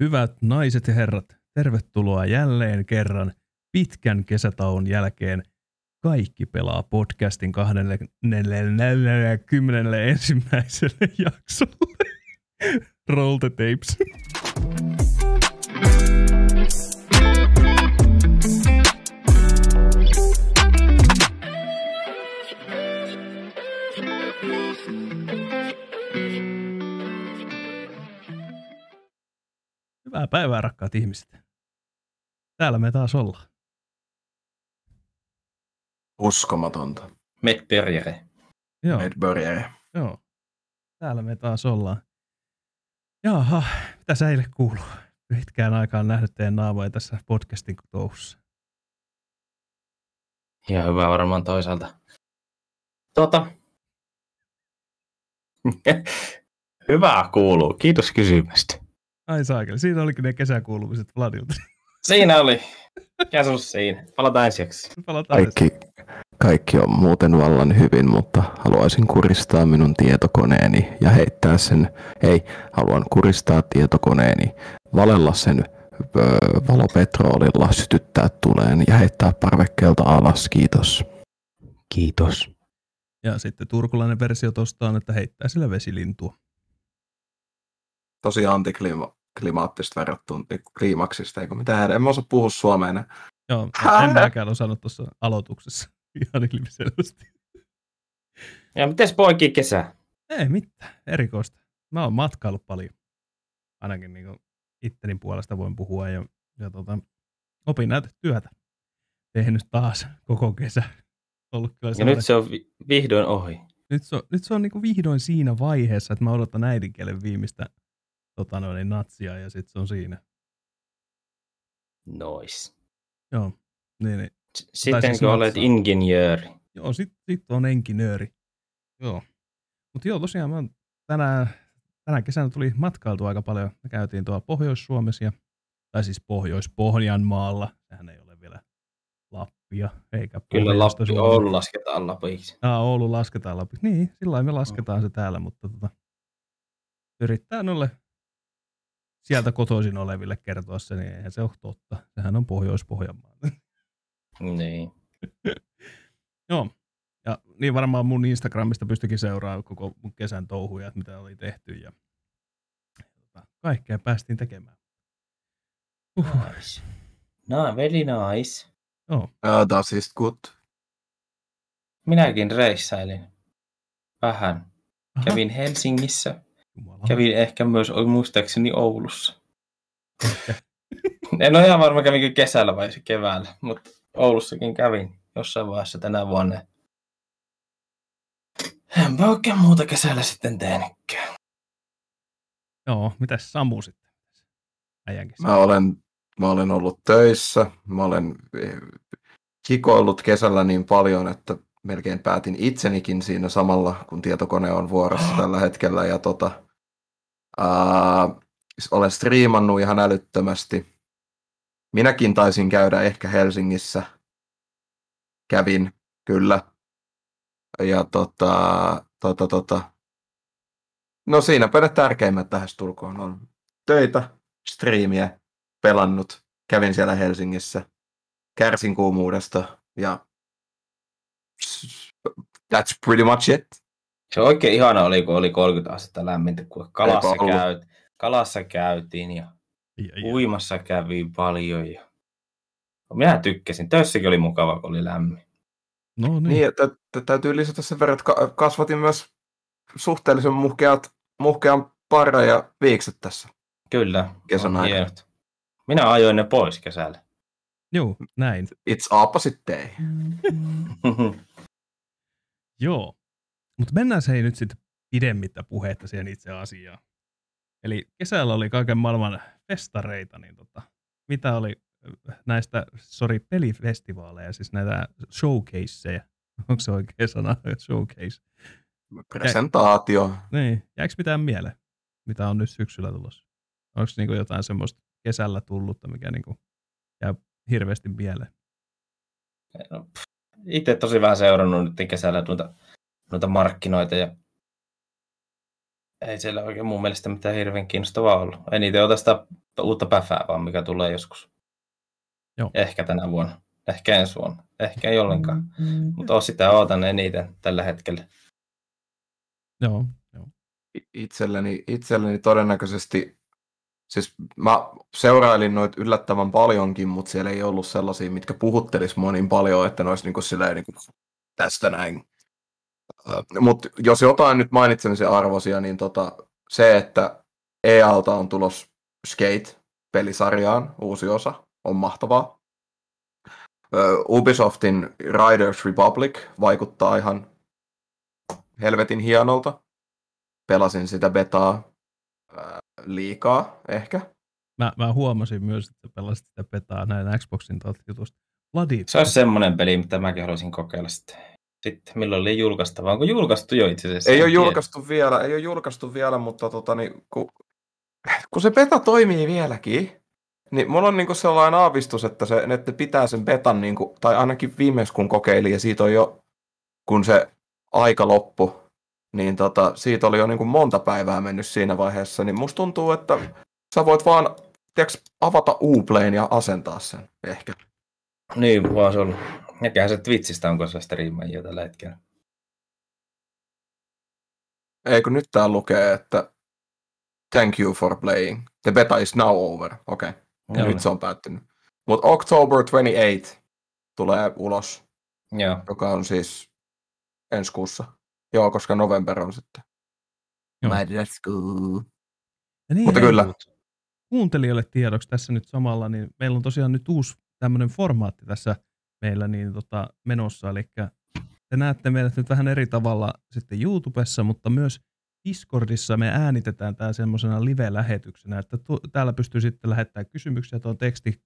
Hyvät naiset ja herrat, tervetuloa jälleen kerran pitkän kesätauon jälkeen Kaikki pelaa podcastin 20 ensimmäiselle jaksolle. Roll the tapes. Hyvää päivää, rakkaat ihmiset. Täällä me taas ollaan. Uskomatonta. Medbergere. Joo, Medbörjere. joo. Täällä me taas ollaan. Jaha, mitä säille kuuluu? Pitkään aikaan nähnyt teidän naamoja tässä podcastin touhussa. Ja hyvä varmaan toisaalta. Tota. Hyvää kuuluu. Kiitos kysymästä. Ai saakeli, siinä olikin ne kesäkuulumiset Vladilta. Siinä oli. Käsus siinä. Palataan ensi. Palataan Kaikki, kaikki on muuten vallan hyvin, mutta haluaisin kuristaa minun tietokoneeni ja heittää sen, ei, haluan kuristaa tietokoneeni, valella sen öö, valopetroolilla, sytyttää tuleen ja heittää parvekkeelta alas, kiitos. Kiitos. Ja sitten turkulainen versio tosta on, että heittää sillä vesilintua. Tosi antiklimaattista verrattuna kliimaksista, eikö mitään, en mä osaa puhua suomeen. Joo, en mäkään osannut tuossa aloituksessa ihan ilmiselvästi. Ja mites poikii kesä? Ei mitään, erikoista. Mä oon matkaillut paljon. Ainakin niin itteni puolesta voin puhua ja, ja tota, opin näytetyötä. Tehnyt taas koko kesä. Ollut kyllä Ja nyt se on vi- vihdoin ohi. nyt se on, nyt se on niin vihdoin siinä vaiheessa, että mä odotan äidinkielen viimeistä tota noin, natsia ja sitten se on siinä. Nois. Joo, niin, niin. Sitten siis kun olet natsaa. ingenjööri. Joo, sit, sit on enkinööri. Joo. Mutta joo, tosiaan mä oon tänä, tänä kesänä tuli matkailtua aika paljon. Me käytiin tuolla Pohjois-Suomessa, tai siis Pohjois-Pohjanmaalla. Sehän ei ole vielä Lappia, eikä Kyllä Lappi on lasketaan Lapiksi. Ah, Oulu lasketaan Lappi. Niin, sillä me lasketaan se täällä, mutta tota, yrittää noille sieltä kotoisin oleville kertoa se, niin eihän se ole totta. Sehän on Pohjois-Pohjanmaa. Niin. Joo. Ja niin varmaan mun Instagramista pystyikin seuraamaan koko mun kesän touhuja, että mitä oli tehty ja tota, kaikkea päästiin tekemään. Uh, Nice. No, very nice. joo. Uh, das ist gut. Minäkin reissailin. Vähän. Aha, Kävin Helsingissä. Jumala. Kävin ehkä myös muistaakseni Oulussa. En ole ihan varma kävinkö kesällä vai se keväällä, mutta Oulussakin kävin jossain vaiheessa tänä vuonna. Enpä oikein muuta kesällä sitten tehnytkään. Joo, mitäs Samu sitten? Äijänkin Mä olen, mä olen ollut töissä, mä olen eh, hikoillut kesällä niin paljon, että melkein päätin itsenikin siinä samalla, kun tietokone on vuorossa tällä hetkellä. Ja tota, ää, olen striimannut ihan älyttömästi. Minäkin taisin käydä ehkä Helsingissä. Kävin, kyllä. Ja tota, tota, tota. No siinäpä ne tärkeimmät tähän tulkoon on töitä, striimiä, pelannut, kävin siellä Helsingissä, kärsin kuumuudesta ja that's pretty much it. Se oikein ihana oli, kun oli 30 astetta lämmintä, kun kalassa, käyt, kalassa käytiin ja Ja, ja, uimassa kävin paljon. Ja... Minä tykkäsin. Töissäkin oli mukava, kun oli lämmin. no niin. Niin, että että täytyy lisätä sen verran, että ka- kasvatin myös suhteellisen muhkeat, muhkean parra ja viikset tässä. Kyllä. Kesän aikana. Minä ajoin ne pois kesällä. Joo, näin. It's opposite day. Joo. Mutta mennään se ei nyt sitten pidemmittä puhetta siihen itse asiaan. Eli kesällä oli kaiken maailman festareita, niin tota, mitä oli äh, näistä, sorry, pelifestivaaleja, siis näitä showcaseja. Onko se oikea sana, showcase? Presentaatio. Niin, jääkö mitään mieleen, mitä on nyt syksyllä tulossa? Onko niinku jotain semmoista kesällä tullutta, mikä niinku jää hirveästi mieleen? Itse tosi vähän seurannut nyt kesällä noita, noita markkinoita ja ei siellä oikein mun mielestä mitään hirveän kiinnostavaa ollut. En itse ota sitä uutta päfää vaan, mikä tulee joskus. Joo. Ehkä tänä vuonna. Ehkä ensi vuonna. Ehkä ei ollenkaan. Mutta sitä ootan eniten tällä hetkellä. Joo, joo. Itselleni, itselleni todennäköisesti, siis mä seurailin noita yllättävän paljonkin, mutta siellä ei ollut sellaisia, mitkä puhuttelis mua niin paljon, että ne olisi niin kuin silleen niin kuin tästä näin. Mutta jos jotain nyt mainitsemisen arvoisia, niin tota, se, että EALta on tulos Skate-pelisarjaan uusi osa, on mahtavaa. Ubisoftin Riders Republic vaikuttaa ihan helvetin hienolta. Pelasin sitä betaa liikaa ehkä. Mä, mä huomasin myös, että pelasit sitä petaa näin Xboxin tuolta jutusta. Bloody. Se olisi semmoinen peli, mitä mäkin haluaisin kokeilla sitten. Sitten milloin oli julkaistava? Onko julkaistu jo itse asiassa? Ei ole tiedä. julkaistu vielä, ei ole julkaistu vielä, mutta tota, niin, kun, kun se beta toimii vieläkin, niin mulla on niinku sellainen aavistus, että, se, että pitää sen betan, niinku, tai ainakin viimeksi kun kokeilin, ja siitä on jo, kun se aika loppu, niin tota, siitä oli jo niinku monta päivää mennyt siinä vaiheessa, niin musta tuntuu, että sä voit vaan tiiäks, avata Uplayn ja asentaa sen ehkä. Niin, vaan se ollut. Näköhän se Twitchistä onko se striimaajia tällä hetkellä. Eikö nyt tää lukee, että thank you for playing. The beta is now over. Okei. Okay. Joo. nyt se on päättynyt. Mutta October 28 tulee ulos, Joo. joka on siis ensi kuussa. Joo, koska November on sitten. Joo. My let's go. Ja niin, Mutta kyllä. Kuuntelijoille tiedoksi tässä nyt samalla, niin meillä on tosiaan nyt uusi tämmöinen formaatti tässä meillä niin tota, menossa, eli te näette meidät nyt vähän eri tavalla sitten YouTubessa, mutta myös Discordissa me äänitetään tämä semmoisena live-lähetyksenä, että tu- täällä pystyy sitten lähettämään kysymyksiä tuon teksti,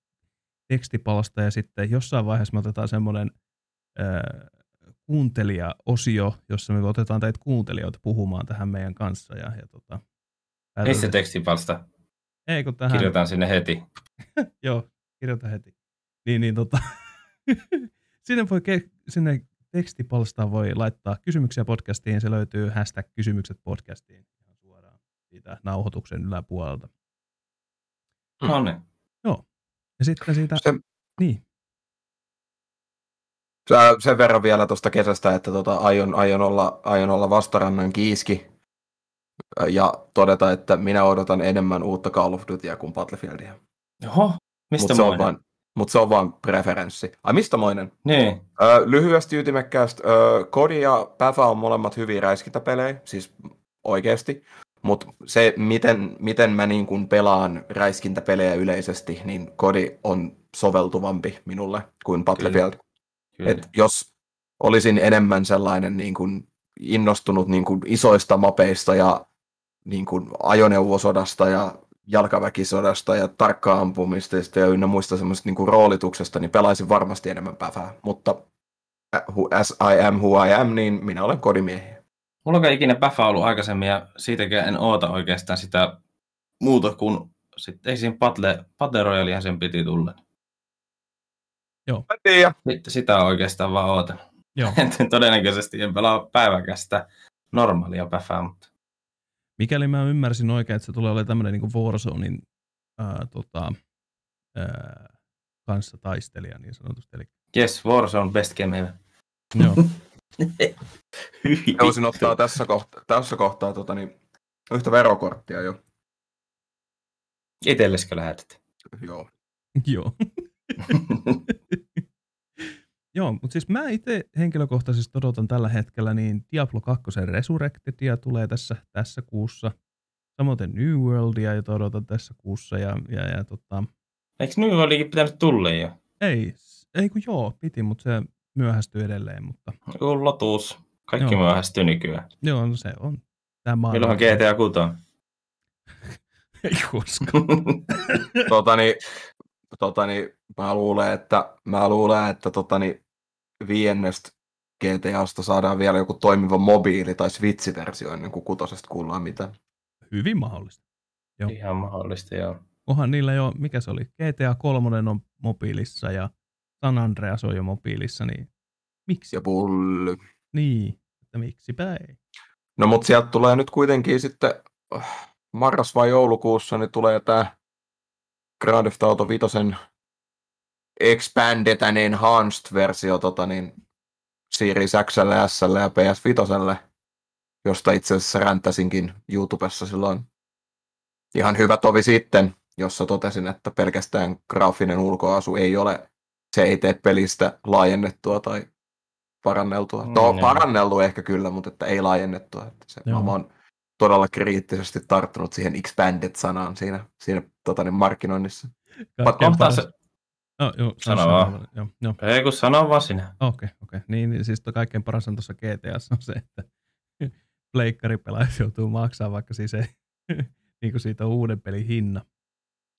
tekstipalsta ja sitten jossain vaiheessa me otetaan semmoinen äh, kuuntelijaosio, jossa me otetaan teitä kuuntelijoita puhumaan tähän meidän kanssa. Ja, ja tota, Missä tekstipalsta? Ei kun tähän, Kirjoitan sinne heti. joo, kirjoita heti. Niin, niin tota, sinne, voi ke- sinne tekstipalstaan voi laittaa kysymyksiä podcastiin, se löytyy hashtag kysymykset podcastiin ihan suoraan siitä nauhoituksen yläpuolelta. Mm. No niin. Ja sitten siitä, Se, niin, sen verran vielä tuosta kesästä, että tota, aion, aion, olla, aion olla vastarannan kiiski ja todeta, että minä odotan enemmän uutta Call of Dutyä kuin Battlefieldia. Oho, mistä Mutta se, on moinen? vain, mut se on vain preferenssi. Ai mistä moinen? Niin. Ö, lyhyesti ytimekkäästi. Ö, Kodi ja Päfä on molemmat hyviä räiskintäpelejä, siis oikeasti. Mutta se, miten, miten mä niin kun pelaan räiskintäpelejä yleisesti, niin Kodi on soveltuvampi minulle kuin Battlefield. Kyllä. Et jos olisin enemmän sellainen niin kun innostunut niin kun isoista mapeista ja niin kun ajoneuvosodasta ja jalkaväkisodasta ja tarkkaa ampumista ja ynnä muista semmoisesta niin roolituksesta, niin pelaisin varmasti enemmän päfää. Mutta as I am who I am, niin minä olen kodimiehiä. Mulla on ikinä päfä ollut aikaisemmin ja siitäkään en oota oikeastaan sitä muuta kuin sitten ei siinä Battle, Battle Royalehan sen piti tulla. Mä tiedän. Sitten sitä oikeastaan vaan ootan. joo. Todennäköisesti en pelaa päiväkään sitä normaalia päfää, mutta Mikäli mä ymmärsin oikein, että se tulee olemaan tämmöinen niin Warzonein ää, tota, ää, kanssa taistelija niin sanotusti. Eli, yes, Warzone best game ever. joo. Voisin ottaa tässä kohtaa, tässä kohtaa tota, niin, yhtä verokorttia jo. Itelleskö lähetät? Joo. joo. Joo, mutta siis mä itse henkilökohtaisesti odotan tällä hetkellä niin Diablo 2 Resurrectedia tulee tässä, tässä kuussa. Samoin New Worldia, jota odotan tässä kuussa. Ja, ja, ja tota, Eikö nyt olikin pitänyt tulla jo? ei, ei kun joo, piti, mutta se myöhästyy edelleen. Mutta Joku lotuus. Kaikki Joo. myöhästyy nykyään. joo, no se on. Tämä. Milloinhan GTA 6 on? Ei koskaan. Totani, totani, mä luulen, että, mä luulen, että totani, viiennestä GTAsta saadaan vielä joku toimiva mobiili- tai Switch-versio ennen kuin kutosesta kuullaan mitään. Hyvin mahdollista. Joo. Ihan mahdollista, joo. Onhan niillä jo, mikä se oli, GTA 3 on mobiilissa ja San Andreas on jo mobiilissa, niin miksi? Ja pully. Niin, että miksipä ei. No mutta sieltä tulee nyt kuitenkin sitten äh, marras vai joulukuussa, niin tulee tämä Grand Theft Auto 5 Expanded and Enhanced versio tota, niin, Series X, S ja PS5, josta itse asiassa räntäsinkin YouTubessa silloin ihan hyvä tovi sitten, jossa totesin, että pelkästään graafinen ulkoasu ei ole, se ei tee pelistä laajennettua tai paranneltua. No, mm, paranneltu ehkä kyllä, mutta että ei laajennettua. Että se, mä oon todella kriittisesti tarttunut siihen expanded-sanaan siinä, siinä tota, niin markkinoinnissa. Kohtaa se... No, joo, sano, sano vaan. Joo, joo. Ei kun sano vaan sinä. Okei, okay, okei. Okay. Niin, niin, siis kaikkein paras on tuossa GTS on se, että pleikkaripelaajat joutuu maksaa, vaikka siis ei, niin kuin siitä on uuden pelin hinna.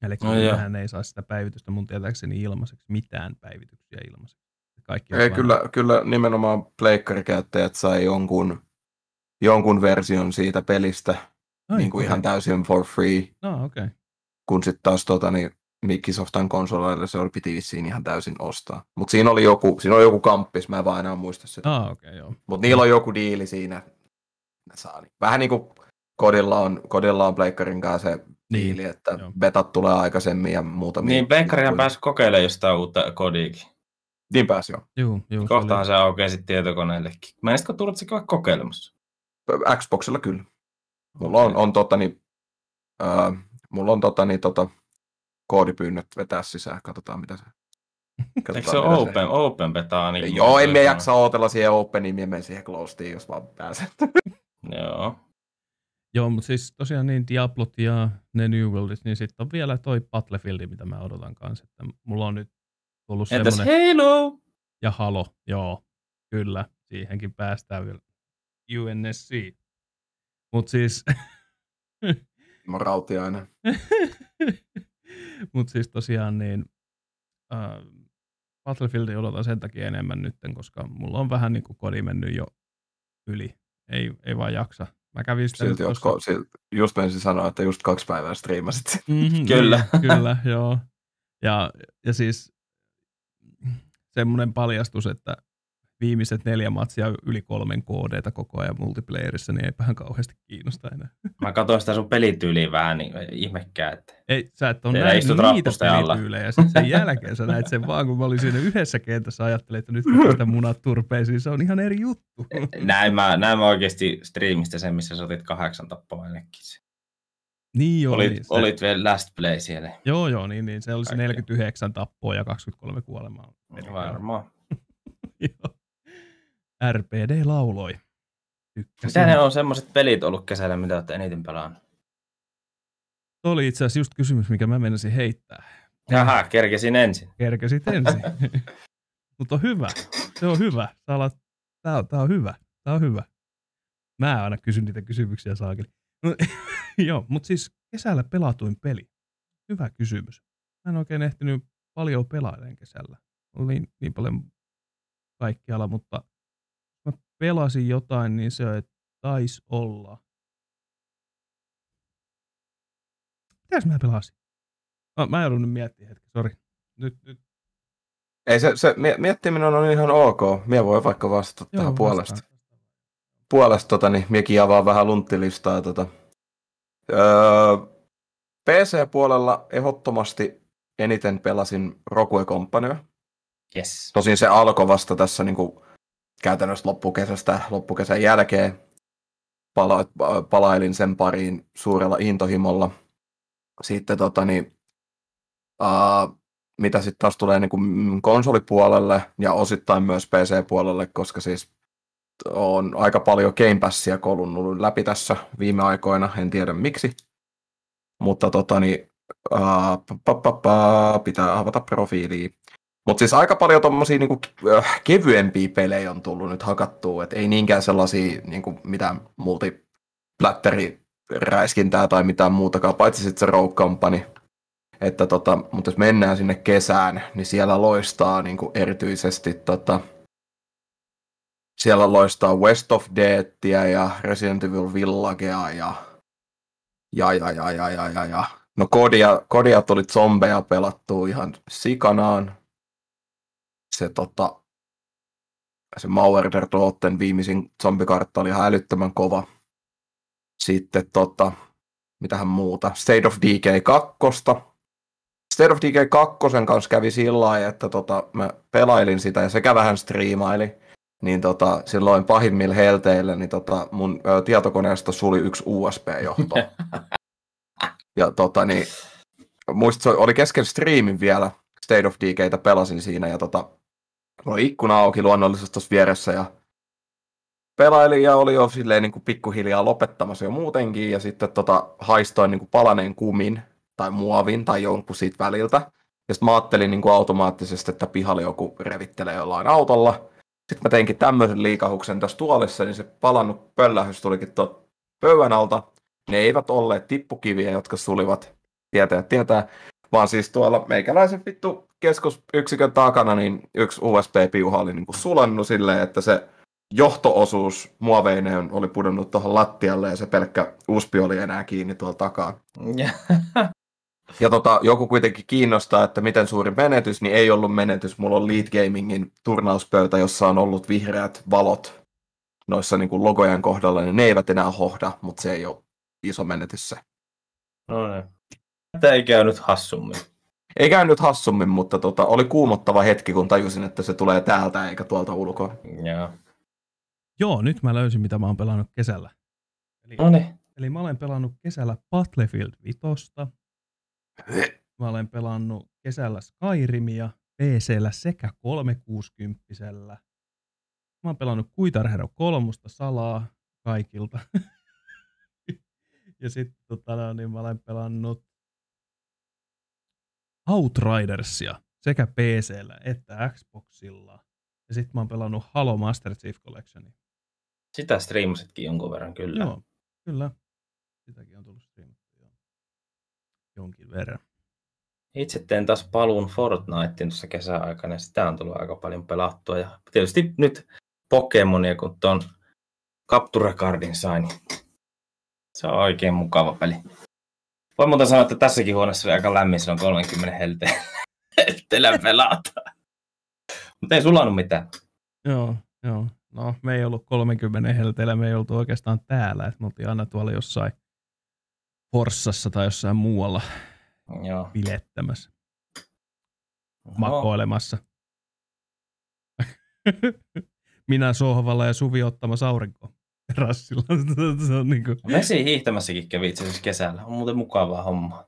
Eli no, hän ei saa sitä päivitystä mun tietääkseni ilmaiseksi, mitään päivityksiä ilmaiseksi. Kaikki ei, kyllä, kyllä nimenomaan pleikkarikäyttäjät sai jonkun, jonkun version siitä pelistä Ai, niin kuin ihan täysin for free. No, okay. Kun sitten taas tota, niin, Microsoftin konsoleille se oli, piti vissiin ihan täysin ostaa. Mutta siinä oli joku, siinä oli joku kamppis, mä en vaan enää muista sitä. Ah, okay, joo. Mutta niillä on joku diili siinä. Saa, niin. Vähän niin kuin kodilla on, kodilla on Pleikkarin kanssa se niin, diili, että joo. betat tulee aikaisemmin ja muuta. Niin, Pleikkarihan pääsi kokeilemaan jostain uutta kodiikin. Niin pääsi joo. Juu, juu, Kohtaan se, se aukeaa sitten tietokoneellekin. Menisitkö tulet se kokeilemassa? Xboxilla kyllä. Mulla on, on tota, niin, äh, mulla on tota, niin, tota, koodipyynnöt vetää sisään, katsotaan mitä se Katsotaan, Eikö se ole open, se... open betaa? Niin Joo, emme jaksa odotella siihen openiin, minä menen siihen closediin, jos vaan pääsen. Joo. Joo, mutta siis tosiaan niin Diablot ja ne New Worldit, niin sitten on vielä toi Battlefield, mitä mä odotan kanssa. Että mulla on nyt tullut Entäs semmoinen... Halo? Ja Halo, joo, kyllä. Siihenkin päästään vielä. UNSC. Mutta siis... Rautiainen. Mutta siis tosiaan niin äh, Battlefieldin odotan sen takia enemmän nyt, koska mulla on vähän niin kuin kodi mennyt jo yli. Ei, ei vaan jaksa. Mä kävin sitä silti, tuossa... ko, silti, just ensin sanoa, että just kaksi päivää striimasit. Mm-hmm, kyllä. Niin, kyllä, joo. Ja, ja siis semmoinen paljastus, että viimeiset neljä matsia yli kolmen koodeita koko ajan multiplayerissa, niin eipähän kauheasti kiinnosta enää. Mä katsoin sitä sun pelityyliä vähän, niin ihmekkää, että... Ei, sä et ole nähnyt niitä pelityylejä. Sen, sen jälkeen sä näit sen vaan, kun mä olin siinä yhdessä kentässä ajattelin, että nyt kun sitä munat turpeisiin, se on ihan eri juttu. Näin mä, näin mä oikeasti striimistä sen, missä sä otit kahdeksan tappoa ainakin. Niin joo. Olit, niin, se... olit vielä last play siellä. Joo, joo, niin, niin se oli se 49 tappoa ja 23 kuolemaa. Varmaan. joo. RPD lauloi. Tykkäsin. Mitä ne on semmoiset pelit ollut kesällä, mitä olette eniten pelannut? Tuo oli itse asiassa just kysymys, mikä mä menisin heittää. Jaha, kerkesin ensin. Kerkesit ensin. Mutta on hyvä. Se on hyvä. On, tää on, tää on hyvä. Tää on hyvä. Mä aina kysyn niitä kysymyksiä saakeli. No, joo, mutta siis kesällä pelatuin peli. Hyvä kysymys. Mä en oikein ehtinyt paljon pelailemaan kesällä. Oli niin, niin paljon kaikkialla, mutta pelasin jotain, niin se taisi olla. Mitäs mä pelasin? Mä, mä joudun nyt miettimään hetki, sori. Nyt, nyt. Ei se, se miettiminen on ihan ok. Mie voi vaikka vastata Joo, tähän puolesta. Puolesta, tota, niin miekin avaa vähän lunttilistaa. Tota. Öö, PC-puolella ehdottomasti eniten pelasin Rogue Companyaa. Yes. Tosin se alkoi vasta tässä niin kuin käytännössä loppukesästä, loppukesän jälkeen pala, palailin sen pariin suurella intohimolla. Sitten tota, niin, uh, mitä sitten taas tulee niin kuin konsolipuolelle ja osittain myös PC-puolelle, koska siis on aika paljon Game Passia kolunnut läpi tässä viime aikoina, en tiedä miksi. Mutta tota, niin, uh, pa, pa, pa, pitää avata profiiliin. Mutta siis aika paljon tuommoisia niinku, äh, kevyempiä pelejä on tullut nyt hakattua, että ei niinkään sellaisia niinku, mitään multiplättäriräiskintää tai mitään muutakaan, paitsi sitten se Rogue Company. Että tota, mutta jos mennään sinne kesään, niin siellä loistaa niinku erityisesti tota, siellä loistaa West of Deadia ja Resident Evil Villagea ja ja ja ja ja ja ja, ja. No kodia, kodia tuli zombeja pelattua ihan sikanaan se, tota, se Mauer der Toten viimeisin zombikartta oli ihan älyttömän kova. Sitten tota, mitähän muuta, State of Decay 2, State of Decay 2 kanssa kävi sillä lailla, että tota, mä pelailin sitä ja sekä vähän striimaili. Niin tota, silloin pahimmilla helteillä niin tota, mun ö, tietokoneesta suli yksi USB-johto. ja tota, niin, muistat, se oli kesken striimin vielä, State of Decaytä pelasin siinä ja tota, oli ikkuna auki luonnollisesti tuossa vieressä ja pelailin ja oli jo silleen niin kuin pikkuhiljaa lopettamassa jo muutenkin ja sitten tota, haistoin niin kuin palaneen kumin tai muovin tai jonkun siitä väliltä. Ja sitten mä ajattelin niin kuin automaattisesti, että pihalla joku revittelee jollain autolla. Sitten mä teinkin tämmöisen liikahuksen tässä tuolissa, niin se palannut pöllähys tulikin tuon pöydän alta. Ne eivät olleet tippukiviä, jotka sulivat tietää tietää, vaan siis tuolla meikäläisen vittu keskusyksikön takana, niin yksi USB-piuha oli niin kuin sulannut silleen, että se johtoosuus muoveineen oli pudonnut tuohon lattialle ja se pelkkä uspi oli enää kiinni tuolla takaa. Ja tota, joku kuitenkin kiinnostaa, että miten suuri menetys, niin ei ollut menetys. Mulla on Lead Gamingin turnauspöytä, jossa on ollut vihreät valot noissa niin kuin logojen kohdalla, niin ne eivät enää hohda, mutta se ei ole iso menetys se. no niin. Tämä ei käynyt hassummin. Ei käynyt hassummin, mutta tota, oli kuumottava hetki, kun tajusin, että se tulee täältä eikä tuolta ulkoa. Joo. Joo, nyt mä löysin, mitä mä oon pelannut kesällä. Eli, No niin. eli mä olen pelannut kesällä Battlefield 5. Mä olen pelannut kesällä Skyrimia PCllä sekä 360 Mä oon pelannut Guitar Hero 3 salaa kaikilta. ja sitten tota, niin mä olen pelannut Outridersia sekä PCllä että Xboxilla. Ja sitten mä oon pelannut Halo Master Chief Collectionia. Sitä striimasitkin jonkun verran kyllä. Joo, kyllä. Sitäkin on tullut striimattua jonkin verran. Itse tein taas paluun Fortnitein tuossa kesäaikana sitä on tullut aika paljon pelattua. Ja tietysti nyt Pokemonia, kun tuon Capture Cardin sain. niin Se on oikein mukava peli. Voin muuten sanoa, että tässäkin huoneessa oli aika lämmin silloin 30 helteen. Helteellä pelata. Mutta ei sulanut mitään. Joo, joo. No, me ei ollut 30 helteellä, me ei oltu oikeastaan täällä, että me oltiin aina tuolla jossain Forssassa tai jossain muualla Joo. bilettämässä, No, makoilemassa. Minä sohvalla ja Suvi ottamassa aurinkoa terassilla. Se on niin kuin... vesi hiihtämässäkin kävi itse asiassa kesällä. On muuten mukavaa hommaa.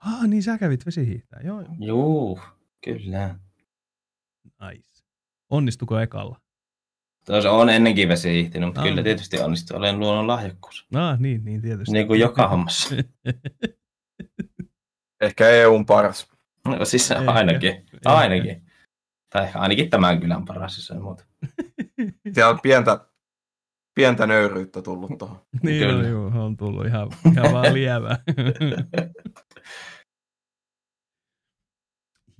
Ah, niin sä kävit vesihiihtää. Joo, joo. Juu, kyllä. Nice. Onnistuko ekalla? Tuossa on ennenkin vesi hiihtynyt, mutta Ah. kyllä tietysti onnistuu. Olen luonnon lahjakkuus. Ah, niin, niin tietysti. Niin kuin joka hommassa. Ehkä EUn paras. No, siis Ehkä, ainakin. ehkä. Ainakin. Tai ainakin tämän kylän paras, jos ei muuta. Siellä on pientä, pientä nöyryyttä tullut tuohon. niin on, Kyllä. joo, on tullut ihan, ihan vaan lievää.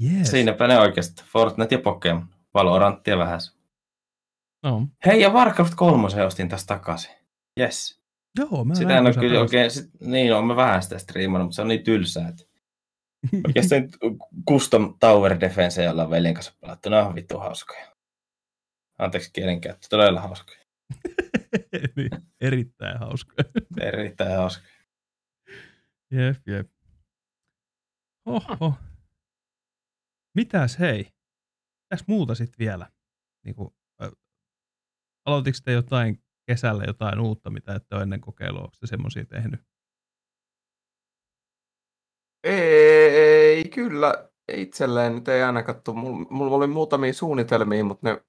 yes. Siinäpä ne oikeasti. Fortnite ja Pokemon. Valoranttia vähän. No. Hei, ja Warcraft 3 ostin tästä takaisin. Yes. Joo, mä Sitä en ole kyllä oikein, sit, niin on mä vähän sitä striimannut, mutta se on niin tylsää, että oikeastaan nyt custom tower defense ollaan veljen kanssa pelattu, ne on vittu hauskoja. Anteeksi kielenkäyttö, todella hauskoja. niin, erittäin hauska. Erittäin hauskoja. Jep, jep. Oho. Mitäs hei? Mitäs muuta sitten vielä? Niin kuin, ö, aloitiko te jotain kesällä jotain uutta, mitä ette ole ennen kokeilua? Onko te semmoisia tehnyt? Ei, kyllä itselleen nyt ei ainakaan tuu. Mulla, mulla oli muutamia suunnitelmia, mutta ne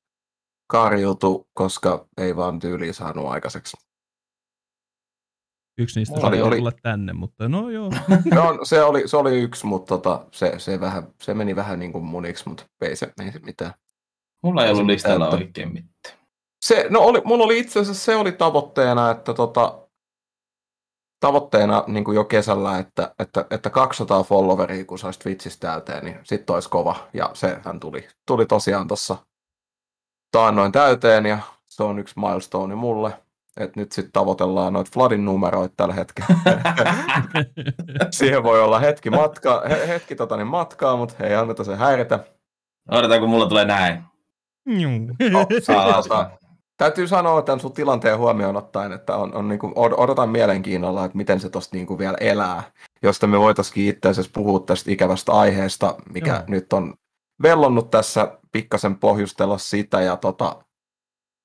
karjuutu, koska ei vaan tyyliin saanut aikaiseksi. Yksi niistä oli, oli- tulla tänne, mutta no joo. No, se, oli, se oli yksi, mutta tota, se, se, vähän, se meni vähän niin kuin muniksi, mutta ei se, ei se mitään. Mulla ei ollut listalla että- oikein mitään. Se, no oli, mulla oli itse asiassa se oli tavoitteena, että tota, tavoitteena niin kuin jo kesällä, että, että, että 200 followeria, kun saisi Twitchistä täyteen, niin sitten olisi kova. Ja sehän tuli, tuli tosiaan tuossa taannoin täyteen, ja se on yksi milestone mulle. että nyt sitten tavoitellaan noita Floodin numeroita tällä hetkellä. Siihen voi olla hetki, matka, he, hetki tota, niin matkaa, mutta ei anneta se häiritä. Odotetaan, kun mulla tulee näin. No, saa. täytyy sanoa tämän sun tilanteen huomioon ottaen, että on, on niin kuin, odotan mielenkiinnolla, että miten se tosta niin kuin vielä elää, josta me voitaisiin itse asiassa puhua tästä ikävästä aiheesta, mikä Joo. nyt on vellonnut tässä pikkasen pohjustella sitä ja tota,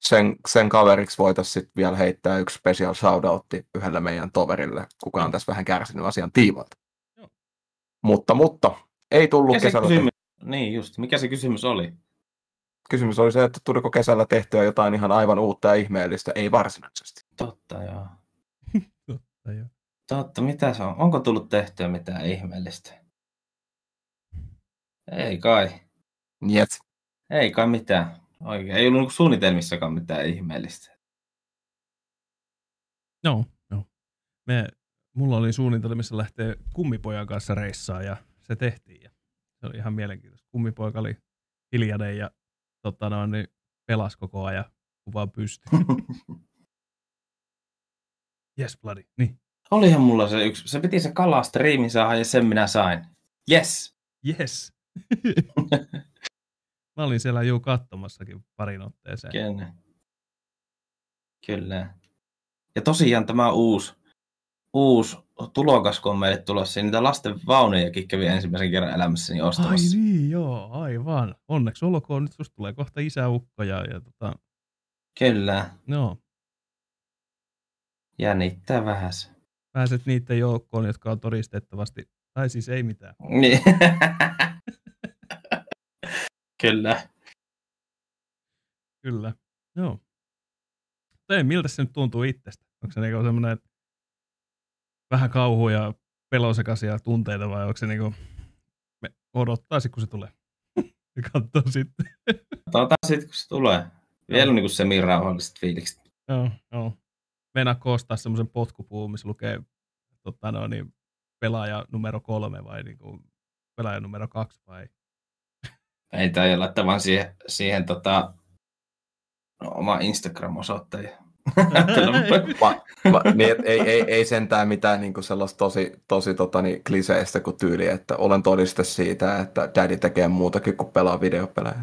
sen, sen kaveriksi voitaisiin sitten vielä heittää yksi special shoutoutti yhdelle meidän toverille, kuka on tässä vähän kärsinyt asian tiimoilta. Mutta, mutta ei tullut Mikä kesällä. Kysymys... Niin just, mikä se kysymys oli? Kysymys oli se, että tuliko kesällä tehtyä jotain ihan aivan uutta ja ihmeellistä, ei varsinaisesti. Totta joo. Totta, joo. Totta, mitä se on? Onko tullut tehtyä mitään ihmeellistä? Ei kai. Niet. Ei kai mitään. Oikein. Ei ollut suunnitelmissakaan mitään ihmeellistä. Joo, joo. Me, mulla oli suunnitelmissa lähteä kummipojan kanssa reissaan ja se tehtiin. Ja se oli ihan mielenkiintoista. Kummipoika oli hiljainen ja tota noin, niin pelasi koko ajan, kun vaan pystyi. yes, bloody. Niin. Olihan mulla se yksi. Se piti se kalastriimin saada ja sen minä sain. Yes. Yes. Mä olin siellä juu katsomassakin parin otteeseen. Kyllä. Kyllä. Ja tosiaan tämä uusi, uusi tulokas, kun on meille tulossa, niin niitä lasten vaunujakin kävi ensimmäisen kerran elämässäni ostamassa. Ai niin, joo, aivan. Onneksi olkoon, nyt susta tulee kohta isäukko ja, ja tota, Kyllä. no, Jännittää vähän se. pääset niiden joukkoon, jotka on todistettavasti, tai siis ei mitään. Niin. Kyllä. Kyllä, joo. Ei, miltä se nyt tuntuu itsestä? Onko se niinku semmoinen vähän kauhu ja pelosekaisia tunteita vai onko se niinku, me odottaisi kun se tulee? ja katsoo sitten. Katsotaan sitten, kun se tulee. Vielä niin kuin semi-rauhalliset fiilikset. joo, joo. Meinaa koostaa semmoisen potkupuun, missä lukee tota, no, niin, pelaaja numero kolme vai niinku, pelaaja numero kaksi vai Ei tai laittaa vaan siihen, siihen tota, no, oma Instagram-osoitteen. Va, va, niin, et ei, ei, ei sentään mitään niin kuin sellaista tosi, tosi tota, niin, kliseistä kuin tyyli, että olen todiste siitä, että daddy tekee muutakin kuin pelaa videopelejä.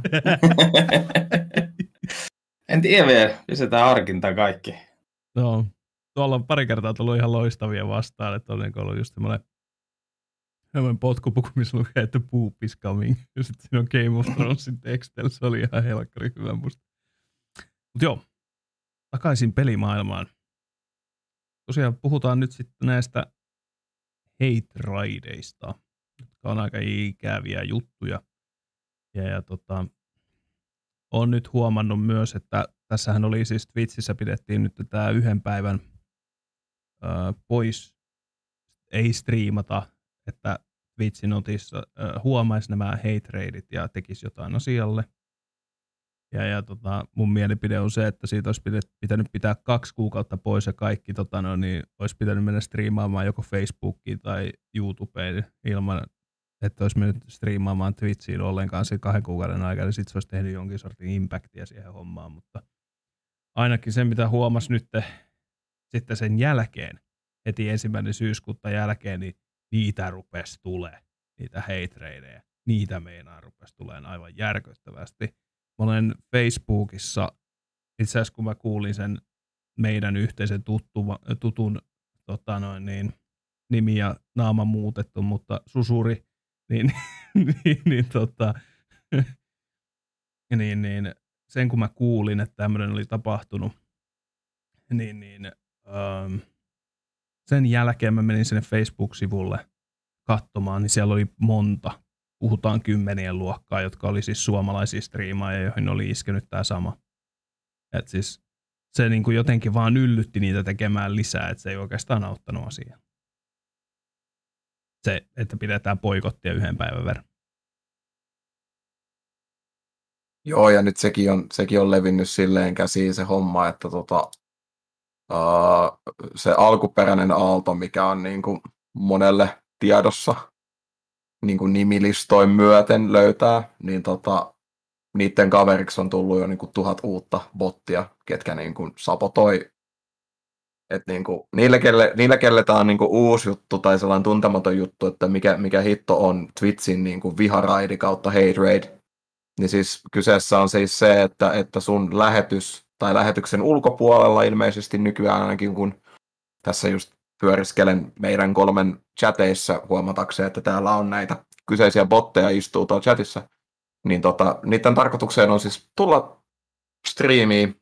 en tiedä vielä, pistetään harkintaa kaikki. No, tuolla on pari kertaa tullut ihan loistavia vastaan, että on niin ollut just semmoinen semmoinen potkupuku, missä lukee, että poop is coming. Ja sitten siinä on Game of Thronesin tekstillä, se oli ihan helkkari hyvä musta. Mutta joo, takaisin pelimaailmaan. Tosiaan puhutaan nyt sitten näistä hate raideista, jotka on aika ikäviä juttuja. Ja, ja tota, on nyt huomannut myös, että tässähän oli siis Twitchissä pidettiin nyt tämä yhden päivän ö, pois, ei striimata, että Twitchin notissa ö, huomaisi nämä hate ja tekisi jotain asialle. Ja, ja tota, mun mielipide on se, että siitä olisi pitänyt, pitää kaksi kuukautta pois ja kaikki tota, no, niin, olisi pitänyt mennä striimaamaan joko Facebookiin tai YouTubeen ilman, että olisi mennyt striimaamaan Twitchiin ollenkaan siinä kahden kuukauden aikana, niin sitten se olisi tehnyt jonkin sortin impactia siihen hommaan, mutta ainakin se, mitä huomasi nyt sitten sen jälkeen, heti ensimmäinen syyskuuta jälkeen, niin niitä rupesi tulee, niitä hate niitä meinaa rupesi tulemaan aivan järkyttävästi. Mä olen Facebookissa, itse asiassa kun mä kuulin sen meidän yhteisen tuttu, tutun tota noin, niin, nimi ja naama muutettu, mutta susuri, niin, niin, niin, tota, niin, niin sen kun mä kuulin, että tämmöinen oli tapahtunut, niin, niin ähm, sen jälkeen mä menin sinne Facebook-sivulle katsomaan, niin siellä oli monta, puhutaan kymmenien luokkaa, jotka oli siis suomalaisia striimaajia, joihin oli iskenyt tämä sama. Et siis se niin kuin jotenkin vaan yllytti niitä tekemään lisää, että se ei oikeastaan auttanut asiaa. Se, että pidetään poikottia yhden päivän verran. Joo, ja nyt sekin on, sekin on levinnyt silleen käsiin se homma, että tota, se alkuperäinen aalto, mikä on niin kuin monelle tiedossa niin kuin nimilistoin myöten löytää, niin tota, niiden kaveriksi on tullut jo niin kuin tuhat uutta bottia, ketkä niin kuin sapotoi. Et niin kuin, niille, kelle, niille, kelle tämä on niin kuin uusi juttu tai sellainen tuntematon juttu, että mikä, mikä hitto on Twitchin niin kuin viharaidi kautta hate raid, niin siis kyseessä on siis se, että, että sun lähetys tai lähetyksen ulkopuolella ilmeisesti nykyään ainakin, kun tässä just pyöriskelen meidän kolmen chateissa huomatakseen, että täällä on näitä kyseisiä botteja istuu tuolla chatissa, niin tota, niiden tarkoitukseen on siis tulla striimiin,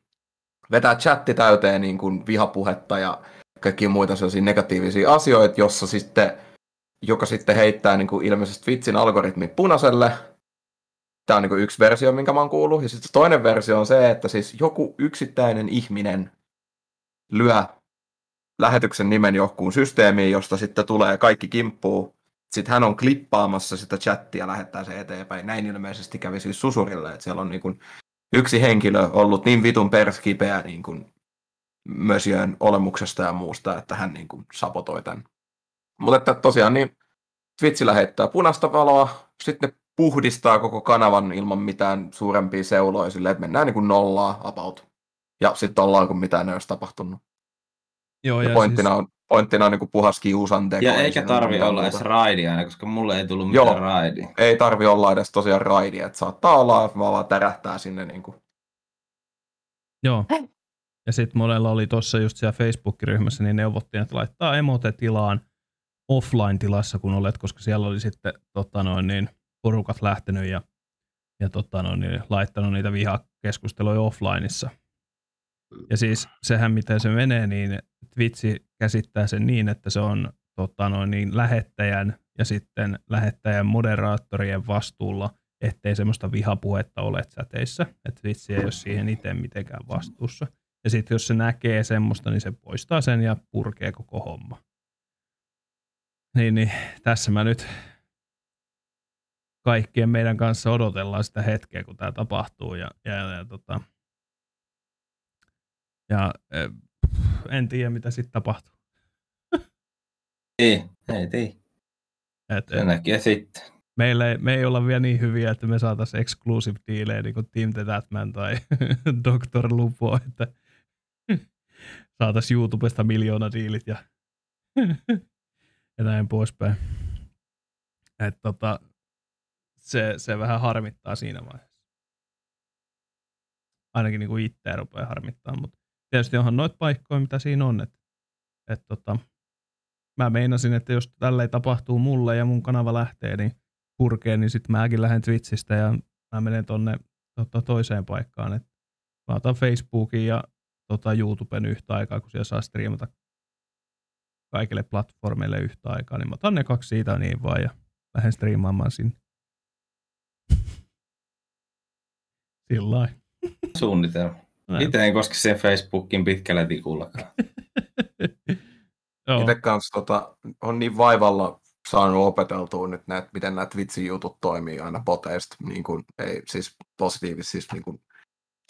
vetää chatti täyteen niin kuin vihapuhetta ja kaikki muita sellaisia negatiivisia asioita, jossa sitten, joka sitten heittää niin kuin ilmeisesti Twitchin algoritmi punaiselle. Tämä on niin yksi versio, minkä mä oon kuullut. Ja sitten toinen versio on se, että siis joku yksittäinen ihminen lyö lähetyksen nimen johonkin systeemiin, josta sitten tulee kaikki kimppuu. Sitten hän on klippaamassa sitä chattia ja lähettää se eteenpäin. Näin ilmeisesti kävi siis Susurille, että siellä on niin yksi henkilö ollut niin vitun perskipeä niin kuin Mösiön olemuksesta ja muusta, että hän niin kuin sapotoi tämän. Mutta että tosiaan niin Twitch lähettää punaista valoa, sitten ne puhdistaa koko kanavan ilman mitään suurempia seuloja silleen, että mennään niin kuin nollaa about. Ja sitten ollaan, kun mitään ei olisi tapahtunut. Joo, ja, ja pointtina siis, on, pointtina on niin kuin puhas kiusanteko. Ja ei eikä tarvi olla edes raidi aina, koska mulle ei tullut mitään raidi. Ei tarvi olla edes tosiaan raidi, että saattaa olla, että vaan tärähtää sinne niin kuin. joo. Ja sitten monella oli tuossa just siellä Facebook-ryhmässä, niin neuvottiin, että laittaa emote-tilaan offline-tilassa, kun olet, koska siellä oli sitten tota noin, niin, porukat lähtenyt ja, ja tota noin, niin, laittanut niitä vihakeskusteluja offlineissa. Ja siis sehän, miten se menee, niin Twitchi käsittää sen niin, että se on tota noin, niin, lähettäjän ja sitten lähettäjän moderaattorien vastuulla, ettei semmoista vihapuhetta ole chateissa. Että Twitch ei ole siihen itse mitenkään vastuussa. Ja sitten jos se näkee semmoista, niin se poistaa sen ja purkee koko homma. Niin, niin tässä mä nyt kaikkien meidän kanssa odotellaan sitä hetkeä, kun tämä tapahtuu. Ja, ja, ja, tota, ja eh, en tiedä, mitä sitten tapahtuu. Ei, ei tiedä. Et, Se näkee sitten. meillä ei, me ei olla vielä niin hyviä, että me saataisiin exclusive dealejä niin kuin Team the Tatman tai Dr. Lupo, että saataisiin YouTubesta miljoona diilit ja, ja näin poispäin. Et tota, se, se vähän harmittaa siinä vaiheessa. Ainakin niin kuin itseä rupeaa harmittaa, mutta tietysti onhan noita paikkoja, mitä siinä on. Et, et tota, mä meinasin, että jos tälleen tapahtuu mulle ja mun kanava lähtee, niin purkee, niin sitten mäkin lähden Twitchistä ja mä menen tonne tota, toiseen paikkaan. Et mä otan Facebookin ja tota, YouTuben yhtä aikaa, kun siellä saa striimata kaikille platformeille yhtä aikaa, niin mä otan ne kaksi siitä niin vaan ja lähden striimaamaan sinne. Sillä. Suunnitelma. Itse en koske sen Facebookin pitkällä tikullakaan. Itse kanssa tota, on niin vaivalla saanut opeteltua nyt näitä, miten nämä Twitchin jutut toimii aina boteista, niin kuin, ei siis positiivisesti, siis niin kuin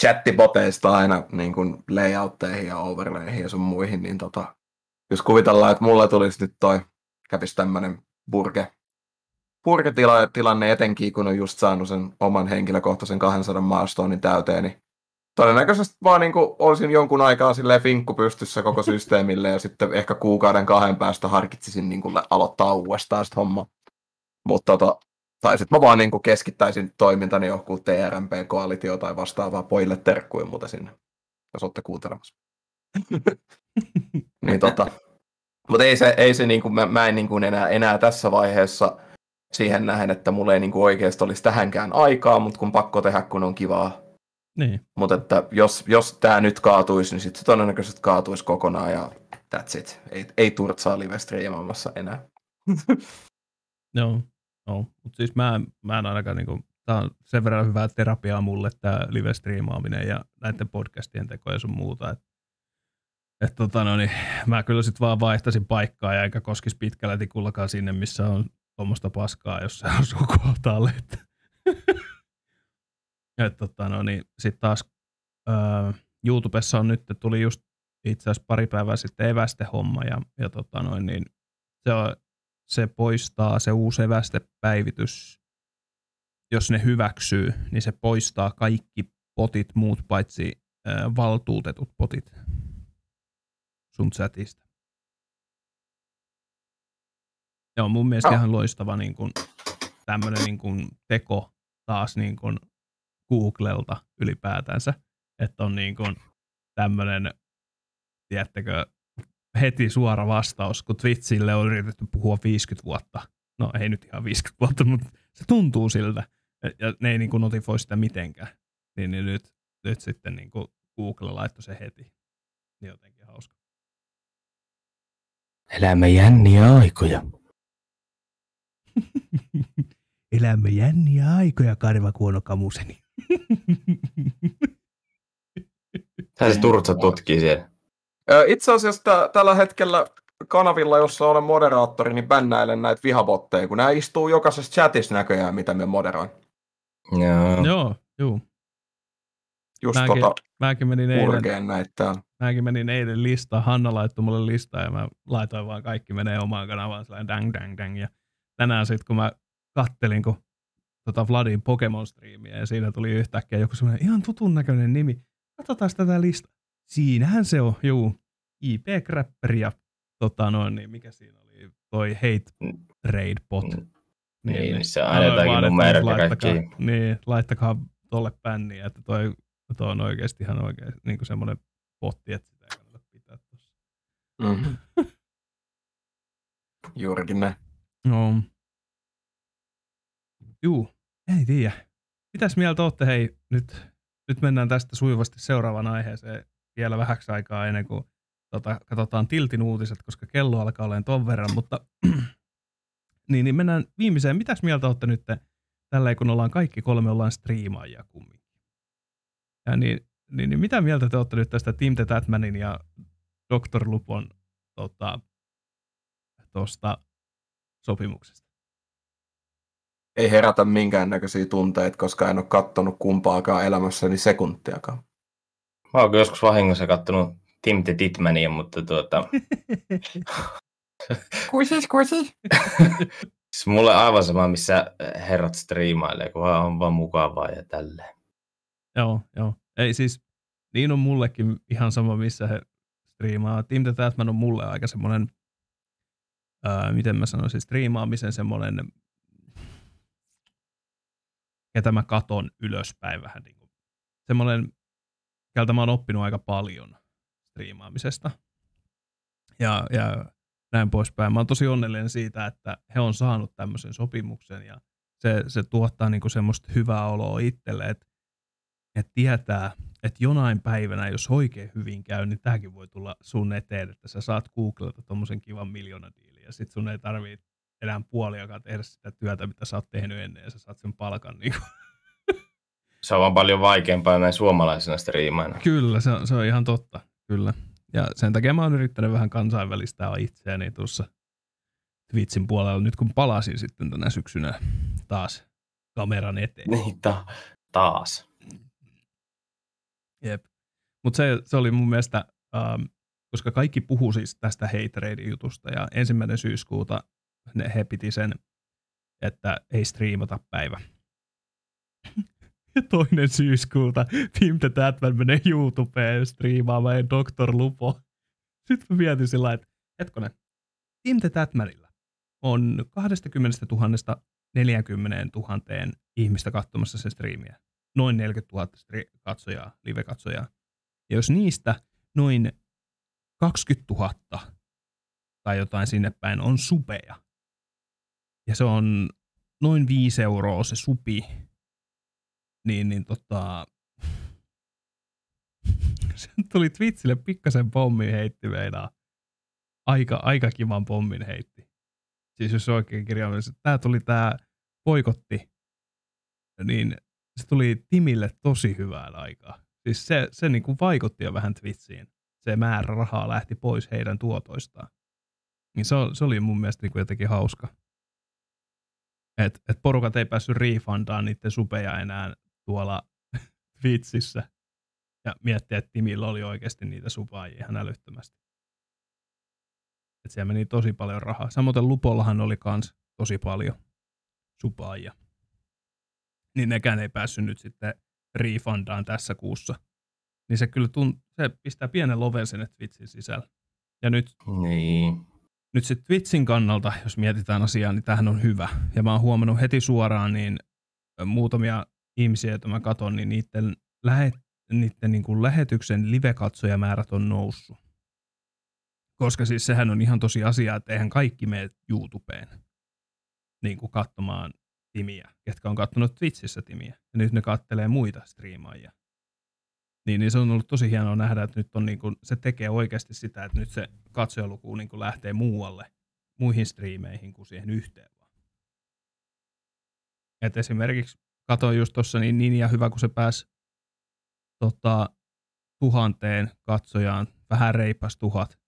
chattiboteista aina niin kuin layoutteihin ja overlayhin ja sun muihin, niin tota, jos kuvitellaan, että mulle tulisi nyt toi, kävisi tämmönen burge, burge-tilanne etenkin, kun on just saanut sen oman henkilökohtaisen 200 maastonin täyteen, niin todennäköisesti vaan niin kuin olisin jonkun aikaa silleen finkku pystyssä koko systeemille ja sitten ehkä kuukauden kahden päästä harkitsisin niin kuin aloittaa uudestaan sitä hommaa. Mutta tota, tai sitten mä vaan niin kuin keskittäisin toimintani johonkin TRMP-koalitio tai vastaavaa pojille terkkuja muuta sinne, jos olette kuuntelemassa. niin tota, mutta ei se, ei se niin kuin, mä, mä en niin kuin enää, enää tässä vaiheessa siihen nähen, että mulla ei niin kuin oikeasti olisi tähänkään aikaa, mutta kun pakko tehdä, kun on kivaa, Niin. mutta että jos, jos tämä nyt kaatuisi, niin sitten se todennäköisesti kaatuisi kokonaan ja that's it. Ei, ei turtsaa live striimaamassa enää. Joo, joo. mutta siis mä, mä en ainakaan niinku, tää on sen verran hyvää terapiaa mulle tää live-striimaaminen ja näiden podcastien teko ja sun muuta, että et tota no niin, mä kyllä sit vaan vaihtaisin paikkaa ja eikä koskisi pitkällä tikullakaan sinne, missä on tuommoista paskaa, jos se asuu kohtaalle. Että et tota no niin, sit taas öö, YouTubessa on nyt, tuli just itse asiassa pari päivää sitten evästehomma ja, ja tota noin, niin se on, se poistaa se uusi evästepäivitys, jos ne hyväksyy, niin se poistaa kaikki potit muut paitsi ö, valtuutetut potit sun chatista. Joo, mun mielestä Ah. ihan loistava niin kun, tämmönen niin kun, teko taas niin kun, Googlelta ylipäätänsä, että on niin kun, tämmöinen, tiedättekö, heti suora vastaus, kun Twitchille on yritetty puhua 50 vuotta. No ei nyt ihan 50 vuotta, mutta se tuntuu siltä. Ja ne ei niin kuin notifoi sitä mitenkään. Niin, niin nyt, nyt sitten niin kuin Google laittoi se heti. Niin jotenkin hauska. Elämme jänniä aikoja. Elämme jänniä aikoja, Karvakuono Kamuseni. Tää se Turtsa tutkii siellä. Itse asiassa tä- tällä hetkellä kanavilla, jossa olen moderaattori, niin bännäilen näitä vihabotteja, kun nämä istuu jokaisessa chatissa näköjään, mitä me moderoin. Joo. Joo, juu. Just Mäkin- tota, Mäkin menin eilen, urgeen näitä mäkin menin eilen listaan. Hanna laittoi mulle listaa ja mä laitoin vaan kaikki menee omaan kanavaan sellainen dang dang dang. Ja tänään sitten kun mä kattelin, kun tota Vladin Pokemon-striimiä ja siinä tuli yhtäkkiä joku semmoinen ihan tutun näköinen nimi. Katsotaan tätä listaa. Siinähän se on, juu. IP Crapper ja tota noin, niin mikä siinä oli, toi Hate. Raid Bot. Mm. Niin, niin se on Aloin jotakin laittakaa- kaikki. Niin, laittakaa tolle bänniä, että toi, toi on oikeasti ihan oikein niin semmoinen potti, että sitä ei kannata pitää tuossa. Mm. Juurikin näin. No. Juu, ei tiedä. Mitäs mieltä olette, hei, nyt, nyt mennään tästä sujuvasti seuraavaan aiheeseen vielä vähäksi aikaa ennen kuin tota, katsotaan Tiltin uutiset, koska kello alkaa olemaan ton verran, mutta niin, niin mennään viimeiseen. Mitäs mieltä olette nyt tälleen, kun ollaan kaikki kolme ollaan striimaajia kumminkin? Ja niin, niin, niin, mitä mieltä te olette nyt tästä Tim the Tatmanin ja Dr. Lupon tota, tosta sopimuksesta? Ei herätä minkäännäköisiä tunteita, koska en ole kattonut kumpaakaan elämässäni sekuntiakaan. Mä oon joskus vahingossa kattonut Tim the Titmania, mutta tuota, Kuisis, kuisis. siis mulle aivan sama, missä herrat striimailee, kun vaan on vaan mukavaa ja tälleen. Joo, joo. Ei siis, niin on mullekin ihan sama, missä he striimaa. Team the Tatman on mulle aika semmoinen, ää, miten mä sanoisin, striimaamisen semmoinen, ketä mä katon ylöspäin vähän niin kuin. Semmoinen, keltä mä oon oppinut aika paljon striimaamisesta. Ja, ja näin poispäin. Mä oon tosi onnellinen siitä, että he on saanut tämmöisen sopimuksen ja se, se tuottaa niinku semmoista hyvää oloa itselle, että et tietää, että jonain päivänä, jos oikein hyvin käy, niin tämäkin voi tulla sun eteen, että sä saat Googlelta tommosen kivan miljoonadiilin ja sit sun ei tarvii enää puoliakaan tehdä sitä työtä, mitä sä oot tehnyt ennen ja sä saat sen palkan. Niin Se on vaan paljon vaikeampaa näin suomalaisena striimaina. Kyllä, se on, se on ihan totta, kyllä. Ja sen takia mä oon yrittänyt vähän kansainvälistää itseäni tuossa Twitchin puolella, nyt kun palasin sitten tänä syksynä taas kameran eteen. Niin, ta- taas. Jep. Mutta se, se oli mun mielestä, ähm, koska kaikki puhuu siis tästä hate jutusta ja ensimmäinen syyskuuta ne, he piti sen, että ei striimata päivä. Ja toinen syyskuuta Tim the Tatman menee YouTubeen striimaamaan Dr. Lupo. Sitten mä mietin sillä että hetkonen, Tim the Tatmanilla on 20 000 40 000 ihmistä katsomassa sen striimiä noin 40 000 stri- katsojaa, live-katsojaa. Ja jos niistä noin 20 000 tai jotain sinne päin on supeja, ja se on noin 5 euroa se supi, niin, niin tota, se tuli Twitchille pikkasen pommin heitti meinaa. Aika, aika kivan pommin heitti. Siis jos oikein kirjaimellisesti. Tää tuli tää poikotti, niin se tuli Timille tosi hyvään aikaa. Siis se, se niin kuin vaikutti jo vähän Twitchiin. Se määrä rahaa lähti pois heidän tuotoistaan. Niin se, se oli mun mielestä niin kuin jotenkin hauska. Et, et porukat ei päässyt refundaan niiden supeja enää tuolla Twitchissä. Ja miettiä, että Timillä oli oikeasti niitä supaajia ihan älyttömästi. Et siellä meni tosi paljon rahaa. Samoin Lupollahan oli kans tosi paljon supaajia niin nekään ei päässyt nyt sitten refundaan tässä kuussa. Niin se kyllä tunt, se pistää pienen loven sinne Twitchin sisällä. Ja nyt, Niin. nyt sitten Twitchin kannalta, jos mietitään asiaa, niin tämähän on hyvä. Ja mä oon huomannut heti suoraan niin muutamia ihmisiä, joita mä katon, niin niiden lähet, niiden niin kuin lähetyksen live-katsojamäärät on noussut. Koska siis sehän on ihan tosi asia, että eihän kaikki mene YouTubeen niin kuin katsomaan timiä, ketkä on katsonut Twitchissä timiä. Ja nyt ne kattelee muita striimaajia. Niin, niin se on ollut tosi hienoa nähdä, että nyt on niin kuin, se tekee oikeasti sitä, että nyt se katsojaluku niin kuin lähtee muualle, muihin striimeihin kuin siihen yhteen vaan. Et esimerkiksi katsoin just tuossa niin, niin ja hyvä, kun se pääsi tota, tuhanteen katsojaan, vähän reipas tuhat,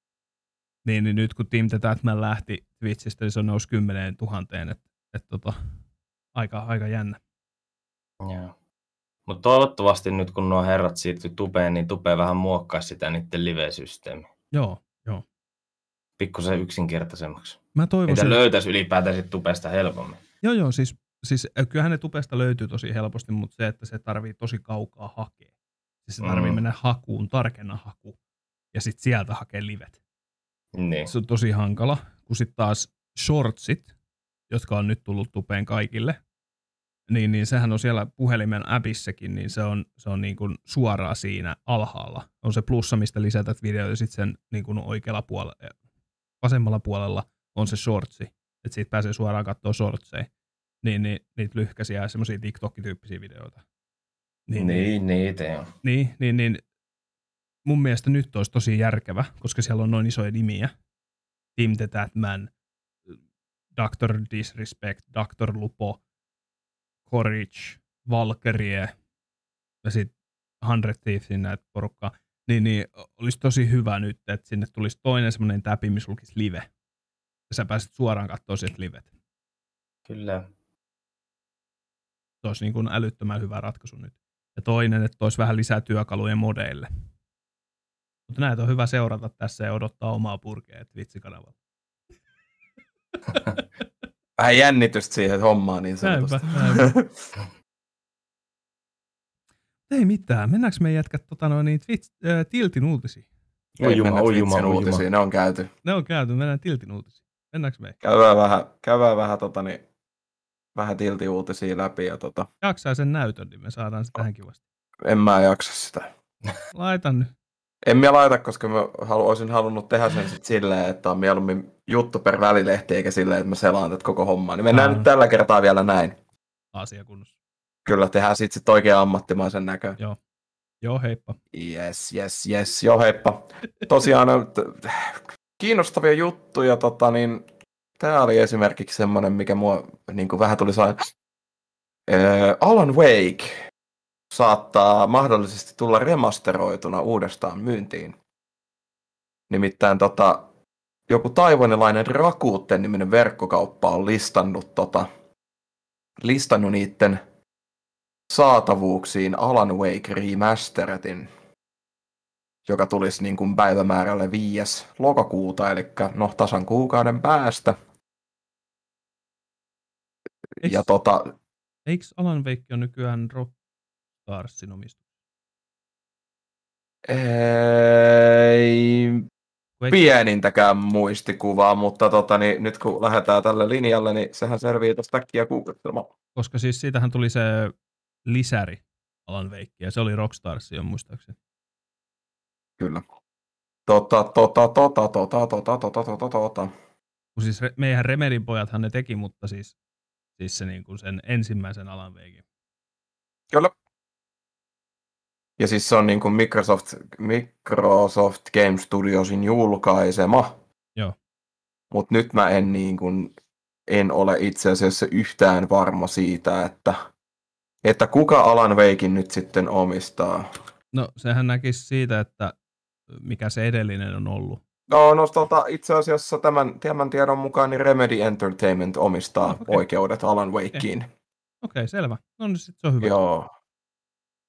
niin, niin nyt kun the Tatman lähti Twitchistä, niin se on nousi kymmeneen tuhanteen, että et, tota, aika, aika jännä. Joo. Mutta toivottavasti nyt kun nuo herrat siirtyi tubeen, niin tube vähän muokkaa sitä niiden live-systeemi. Joo, joo. Pikkusen yksinkertaisemmaksi. Mä Niitä toivoisin, löytäisi ylipäätään sit tubesta helpommin. joo joo, siis, siis äh, kyllähän ne tubesta löytyy tosi helposti, mutta se, että se tarvii tosi kaukaa hakea. Siis se tarvii Mm. mennä hakuun, tarkenna haku, ja sitten sieltä hakea livet. Niin. Se on tosi hankala, kun sitten taas shortsit, jotka on nyt tullut tupeen kaikille, niin, niin sehän on siellä puhelimen appissakin, niin se on, se on niin kuin suoraan siinä alhaalla. On se plussa, mistä lisätät videoita, ja sitten sen niin kuin oikealla puolella, vasemmalla puolella on se shortsi, että siitä pääsee suoraan katsoa shortseja. Niin, niin niitä lyhkäisiä ja semmoisia TikTok-tyyppisiä videoita. Niin, niin niitä joo. niin, niin, niin mun mielestä nyt olisi tosi järkevä, koska siellä on noin isoja nimiä. Tim the Tatman, Dr. Disrespect, Dr. Lupo, Courage, Valkyrie ja sitten Hundred Thievesin näitä porukkaa. Niin, niin olisi tosi hyvä nyt, että sinne tulisi toinen semmoinen täpi, missä lukisi live. Ja sä pääsit suoraan katsoa sieltä livet. Kyllä. Se olisi niin kuin älyttömän hyvä ratkaisu nyt. Ja toinen, että olisi vähän lisää työkaluja modeille. Mutta näitä on hyvä seurata tässä ja odottaa omaa purkea Twitch-kanavalla. Vähän jännitystä siihen hommaan niin Näinpä, sanotusti. näinpä. Ei mitään. Mennäänkö me jätkät tota noin, niin Twitch, äh, Tiltin uutisiin? Mennä ujuma, Twitchin ujuma. uutisiin, ne on käyty. Ne on käyty, mennään Tiltin uutisiin. Mennäänkö me? Käydään vähän, käydään vähän, tota, niin, vähän tilti uutisia läpi ja tota, Jaksaa sen näytön, niin me saadaan se tähän kivasti. en mä jaksa sitä. Laitan nyt. En mä laita, koska mä halu, olisin halunnut tehdä sen sit silleen, että on mieluummin juttu per välilehti, eikä silleen, että mä selaan tätä koko hommaa. Niin mennään Aa. nyt tällä kertaa vielä näin. asia kunnossa. Kyllä tehdään sit, sit oikein ammattimaisen näköön. Joo, heippa. Yes, yes, yes. Joo, heippa. Tosiaan kiinnostavia juttuja. Tota, niin, tämä oli esimerkiksi semmoinen, mikä mua niin kuin vähän tuli saa. Alan Wake saattaa mahdollisesti tulla remasteroituna uudestaan myyntiin. Nimittäin tota, joku taivanilainen Rakuten niminen verkkokauppa on listannut, tota, listannut niiden saatavuuksiin Alan Wake Remasteredin, joka tulisi niin kuin päivämäärälle 5. lokakuuta, eli no tasan kuukauden päästä. Eiks, Ja tota, Eikö Alan Wake on nykyään Rockstarsin omistus? ei pienintäkään muistikuvaa, mutta tota, niin, nyt kun lähdetään tälle linjalle, niin sehän selvii tuosta äkkiä googlettelemaan. Koska siis siitähän tuli se lisäri Alan Wake, ja se oli Rockstarsin muistaakseni. Kyllä. Tota, tota, tota, tota, tota, tota, tota, tota. Kun siis re, meidän Remedin pojathan ne teki, mutta siis, siis se niin kuin sen ensimmäisen Alan Wakein. Kyllä. Ja siis se on niin kuin Microsoft, Microsoft Game Studiosin julkaisema. Joo. Mutta nyt mä en, niin kuin, en ole itse asiassa yhtään varma siitä, että, että kuka Alan Wakein nyt sitten omistaa. No sehän näkisi siitä, että mikä se edellinen on ollut. No, no tota, itse asiassa tämän, tämän tiedon mukaan niin Remedy Entertainment omistaa okei. oikeudet Alan Wakeen. Okei, selvä. No niin sit se on hyvä. Joo.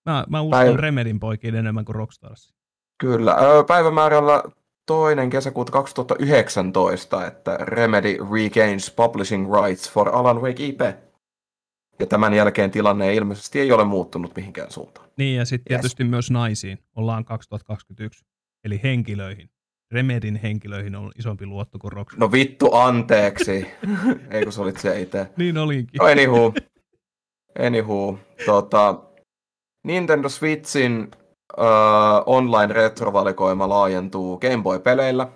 Mä, mä uskon Päivä- Remedin poikiin enemmän kuin Rockstarsin. Kyllä, päivämäärällä toinen kesäkuuta 2019, että Remedy regains publishing rights for Alan Wake IP. Ja tämän jälkeen tilanne ei ilmeisesti ei ole muuttunut mihinkään suuntaan. Niin, ja sitten Yes. tietysti myös naisiin. Ollaan 2021. Eli henkilöihin. Remedin henkilöihin on isompi luotto kuin Rockstar. No vittu, anteeksi. ei kun sä olit se itse. Niin olinkin. No anywho. Anywho. Tota, Nintendo Switchin uh, online retrovalikoima laajentuu Game Boy-peleillä.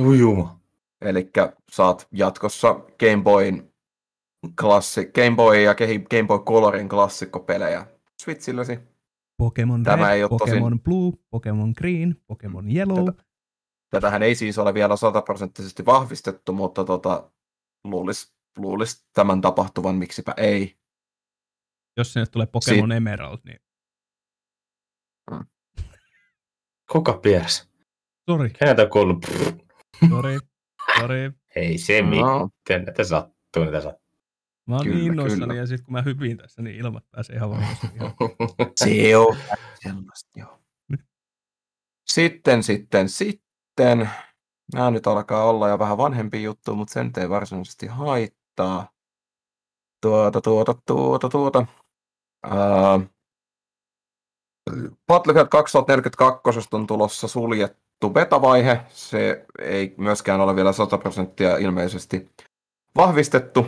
Ujuma. Eli saat jatkossa Game Boyn klassi, Game Boy ja Game Boy Colorin klassikkopelejä Switchilläsi. Pokemon Tämä Red, ei oo Pokemon tosin- Blue, Pokemon Green, Pokemon Yellow. Tätä- Tätähän ei siis ole vielä sataprosenttisesti vahvistettu, mutta tota, luulisi luulis tämän tapahtuvan, miksipä ei. Jos sinne tulee Pokemon Emerald, niin Kuka piersi? sori, Keneltä on kuullut? sori, sori. Ei se mitään. No, Näitä sattuu, niitä sattuu. Mä oon Kyllä, niin innoissani kyllä. ja sitten kun mä hypin tässä, niin ilmat pääsee ihan ihan- se on sellaista, joo. Sitten, sitten, sitten. Nämä nyt alkaa olla jo vähän vanhempi juttu, mutta sen ei varsinaisesti haittaa. Tuota, tuota, tuota, tuota. Uh, Battlefield 2042 on tulossa suljettu beta-vaihe. Se ei myöskään ole vielä 100 prosenttia ilmeisesti vahvistettu.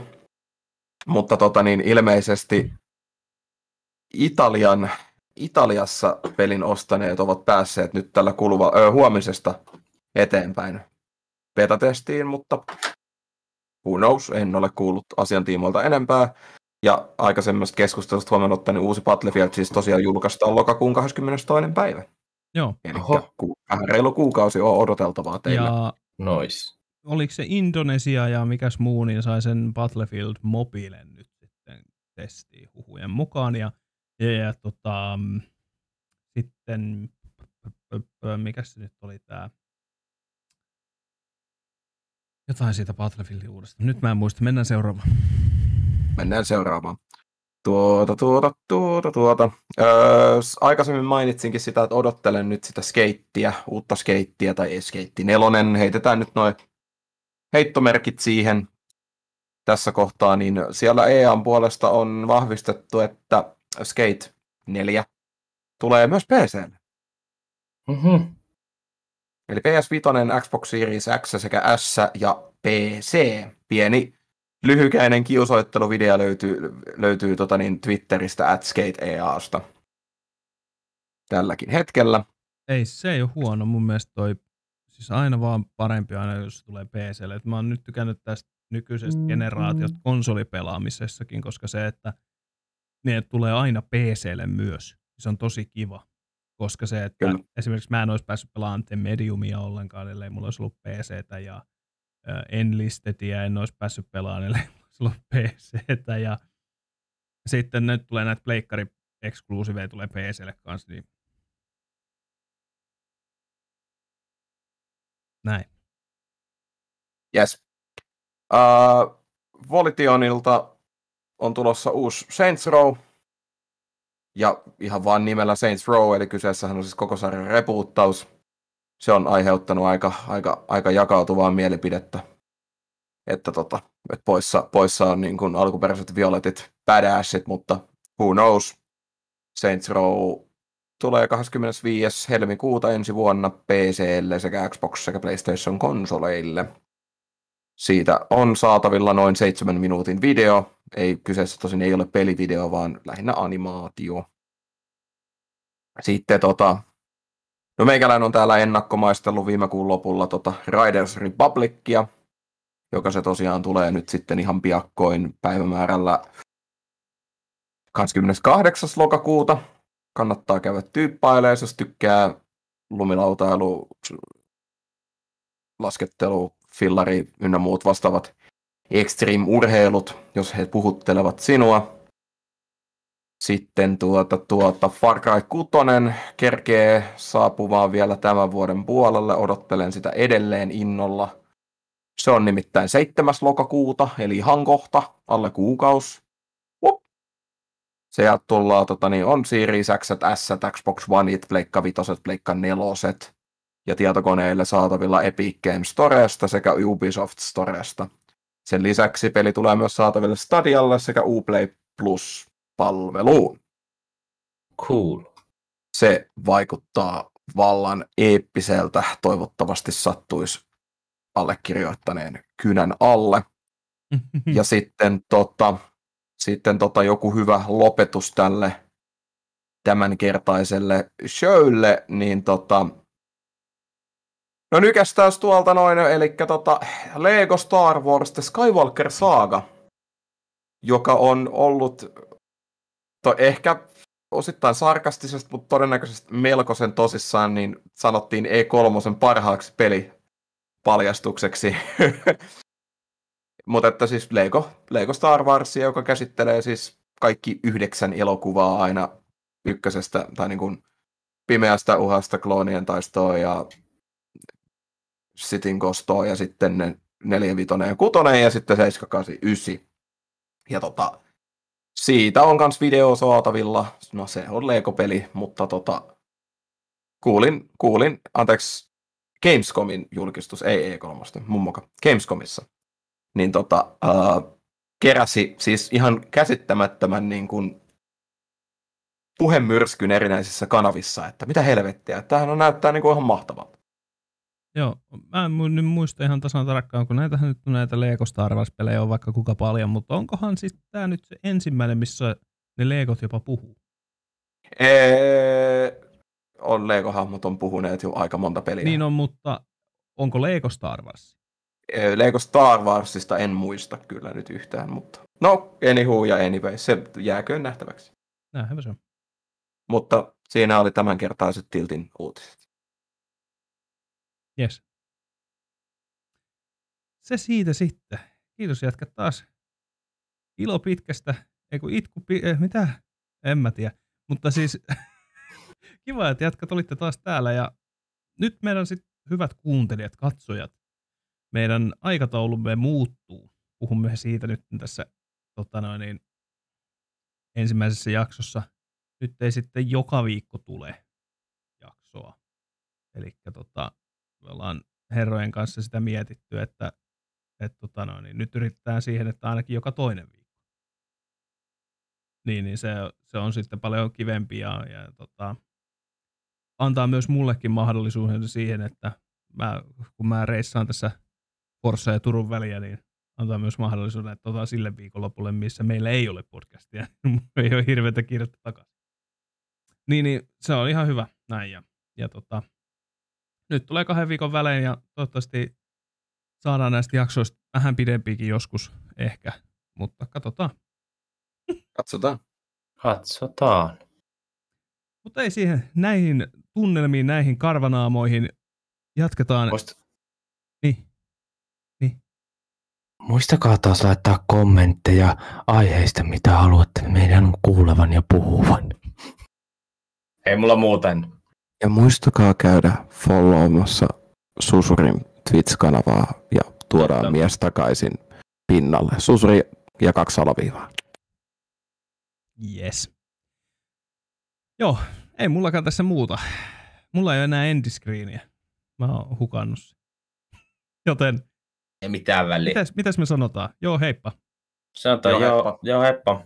Mutta tota niin, ilmeisesti Italian, Italiassa pelin ostaneet ovat päässeet nyt tällä kuluva, ö, huomisesta eteenpäin beta-testiin, mutta who knows, en ole kuullut asiantiimoilta enempää. Ja aikaisemmasta keskustelusta huomioon ottaen niin uusi Battlefield siis tosiaan julkaistaan lokakuun 22. päivä. Joo, Eli ku, vähän reilu kuukausi on odoteltavaa teille. ja Nois. oliko se Indonesia ja mikäs muu, niin sai sen Battlefield Mobilen nyt sitten testiin huhujen mukaan. Ja, ja, ja tota, mm, sitten, mikä se nyt oli tämä, jotain siitä Battlefieldin uudesta. Nyt mä en muista, mennään seuraavaan. Mennään seuraavaan. Tuota, tuota, tuota, tuota. Öö, aikaisemmin mainitsinkin sitä, että odottelen nyt sitä skeittiä, uutta skeittiä tai ei skeitti nelonen. Heitetään nyt noin heittomerkit siihen tässä kohtaa, niin siellä EAN puolesta on vahvistettu, että Skate 4 tulee myös PClle. Mm-hmm. Eli PS5, Xbox Series X sekä S ja PC. Pieni lyhykäinen kiusoitteluvideo löytyy, löytyy tota niin, Twitteristä at SkateEAsta tälläkin hetkellä. Ei, se ei ole huono. Mun mielestä toi, siis aina vaan parempi aina, jos se tulee PClle. Et mä oon nyt tykännyt tästä nykyisestä Mm-hmm. generaatiosta konsolipelaamisessakin, koska se, että ne tulee aina PClle myös, se on tosi kiva. Koska se, että Kyllä. esimerkiksi mä en olisi päässyt pelaamaan The Mediumia ollenkaan, ellei mulla olisi ollut PCtä ja Enlistedia en olisi päässyt pelaamaan, ollut PCtä ja sitten nyt tulee näitä pleikkari eksklusiiveja tulee PClle kanssa, niin näin. Yes. Uh, Volitionilta on tulossa uusi Saints Row. Ja ihan vaan nimellä Saints Row, eli kyseessähän on siis koko sarjan repuuttaus. Se on aiheuttanut aika, aika, aika jakautuvaa mielipidettä. Että tota, et poissa, poissa on niin kuin alkuperäiset violetit badassit, mutta who knows. Saints Row tulee 25. helmikuuta ensi vuonna PClle sekä Xbox sekä PlayStation konsoleille. Siitä on saatavilla noin seitsemän minuutin video. Ei, kyseessä tosin ei ole pelivideo, vaan lähinnä animaatio. Sitten tota, no meikäläinen on täällä ennakkomaistellut viime kuun lopulla tota Riders Republicia, joka se tosiaan tulee nyt sitten ihan piakkoin päivämäärällä 28. lokakuuta. Kannattaa käydä tyyppailemaan, jos tykkää lumilautailu, laskettelu, fillari ynnä muut vastaavat extreme-urheilut, jos he puhuttelevat sinua. Sitten tuota, tuota Far Cry 6 kerkee saapumaan vielä tämän vuoden puolelle. Odottelen sitä edelleen innolla. Se on nimittäin 7. lokakuuta, eli ihan kohta, alle kuukaus. Hup. Sieltä tullaan, tota, niin on Series X, S, Xbox One, Pleikka 5, Pleikka 4 ja tietokoneille saatavilla Epic Games Storesta sekä Ubisoft Storesta. Sen lisäksi peli tulee myös saataville Stadialle sekä Uplay Plus-palveluun. Cool. Se vaikuttaa vallan eeppiseltä, toivottavasti sattuisi allekirjoittaneen kynän alle. Ja sitten, tota, sitten tota joku hyvä lopetus tälle tämänkertaiselle showlle, niin tota, no nykästään tuolta noin, eli tota, Lego Star Wars The Skywalker Saga, joka on ollut to, ehkä osittain sarkastisesti, mutta todennäköisesti melkoisen tosissaan, niin sanottiin E3 parhaaksi pelipaljastukseksi. mutta että siis Lego, Lego Star Wars, joka käsittelee siis kaikki yhdeksän elokuvaa aina ykkösestä tai niin kuin pimeästä uhasta, kloonien taistoa ja Sitin kostoa ja sitten ne 4, 5 ja 6 ja sitten 7, 8, 9. Ja tota, siitä on myös video saatavilla. No se on Lego-peli, mutta tota, kuulin, kuulin, anteeksi, Gamescomin julkistus, ei E3, mummoka, Gamescomissa. Niin tota, uh, keräsi siis ihan käsittämättömän niin kuin puhemyrskyn erinäisissä kanavissa, että mitä helvettiä, tämähän on näyttää niin kuin ihan mahtavalta. Joo, mä en nyt muista ihan tasan tarkkaan, kun näitähän nyt näitä Lego Star Wars-pelejä on vaikka kuka paljon, mutta onkohan siis tämä nyt se ensimmäinen, missä ne Legot jopa puhuu? Ee, on Lego-hahmot on puhuneet jo aika monta peliä. Niin on, mutta onko Lego Star Wars? Lego Star Warsista en muista kyllä nyt yhtään, mutta no, anywho ja anyway, se jääköön nähtäväksi. Näinhän se on. Mutta siinä oli tämänkertaiset Tiltin uutiset. Yes. Se siitä sitten. Kiitos jätkä taas. Ilo pitkästä, ei kun itku, pi- eh, mitä? En mä tiedä. Mutta siis kiva, että jätkät olitte taas täällä ja nyt meidän sit hyvät kuuntelijat, katsojat, meidän aikataulumme muuttuu. Puhumme siitä nyt tässä tota noin, niin, ensimmäisessä jaksossa. Nyt ei sitten joka viikko tule jaksoa. Eli tota, me ollaan herrojen kanssa sitä mietitty, että et, tota noin, niin nyt yritetään siihen, että ainakin joka toinen viikko. Niin, niin se, se on sitten paljon kivempi ja, ja tota, antaa myös mullekin mahdollisuuden siihen, että mä, kun mä reissaan tässä Forssa ja Turun väliä, niin antaa myös mahdollisuuden, että otetaan sille viikonlopulle, missä meillä ei ole podcastia. ei ole hirveätä kiirettä takaisin. Niin, niin, se on ihan hyvä näin. Ja, ja tota, nyt tulee kahden viikon välein ja toivottavasti saadaan näistä jaksoista vähän pidempiäkin joskus ehkä, mutta katsotaan. Katsotaan. Katsotaan. Mutta ei siihen, näihin tunnelmiin, näihin karvanaamoihin jatketaan. Muist, Niin, muistakaa taas laittaa kommentteja aiheista, mitä haluatte meidän kuulevan ja puhuvan. Ei mulla muuten. Ja muistakaa käydä followmassa Susurin Twitch-kanavaa ja tuodaan Totta. mies takaisin pinnalle. Susuri ja kaksi alaviivaa. yes. Joo, ei mullakaan tässä muuta. Mulla ei ole enää endiscreeniä. Mä oon hukannut. Joten, Ei mitään väliä. mitäs, mitäs me sanotaan? Joo, heippa. Sanotaan Joo, joo, heippa. joo, heippa.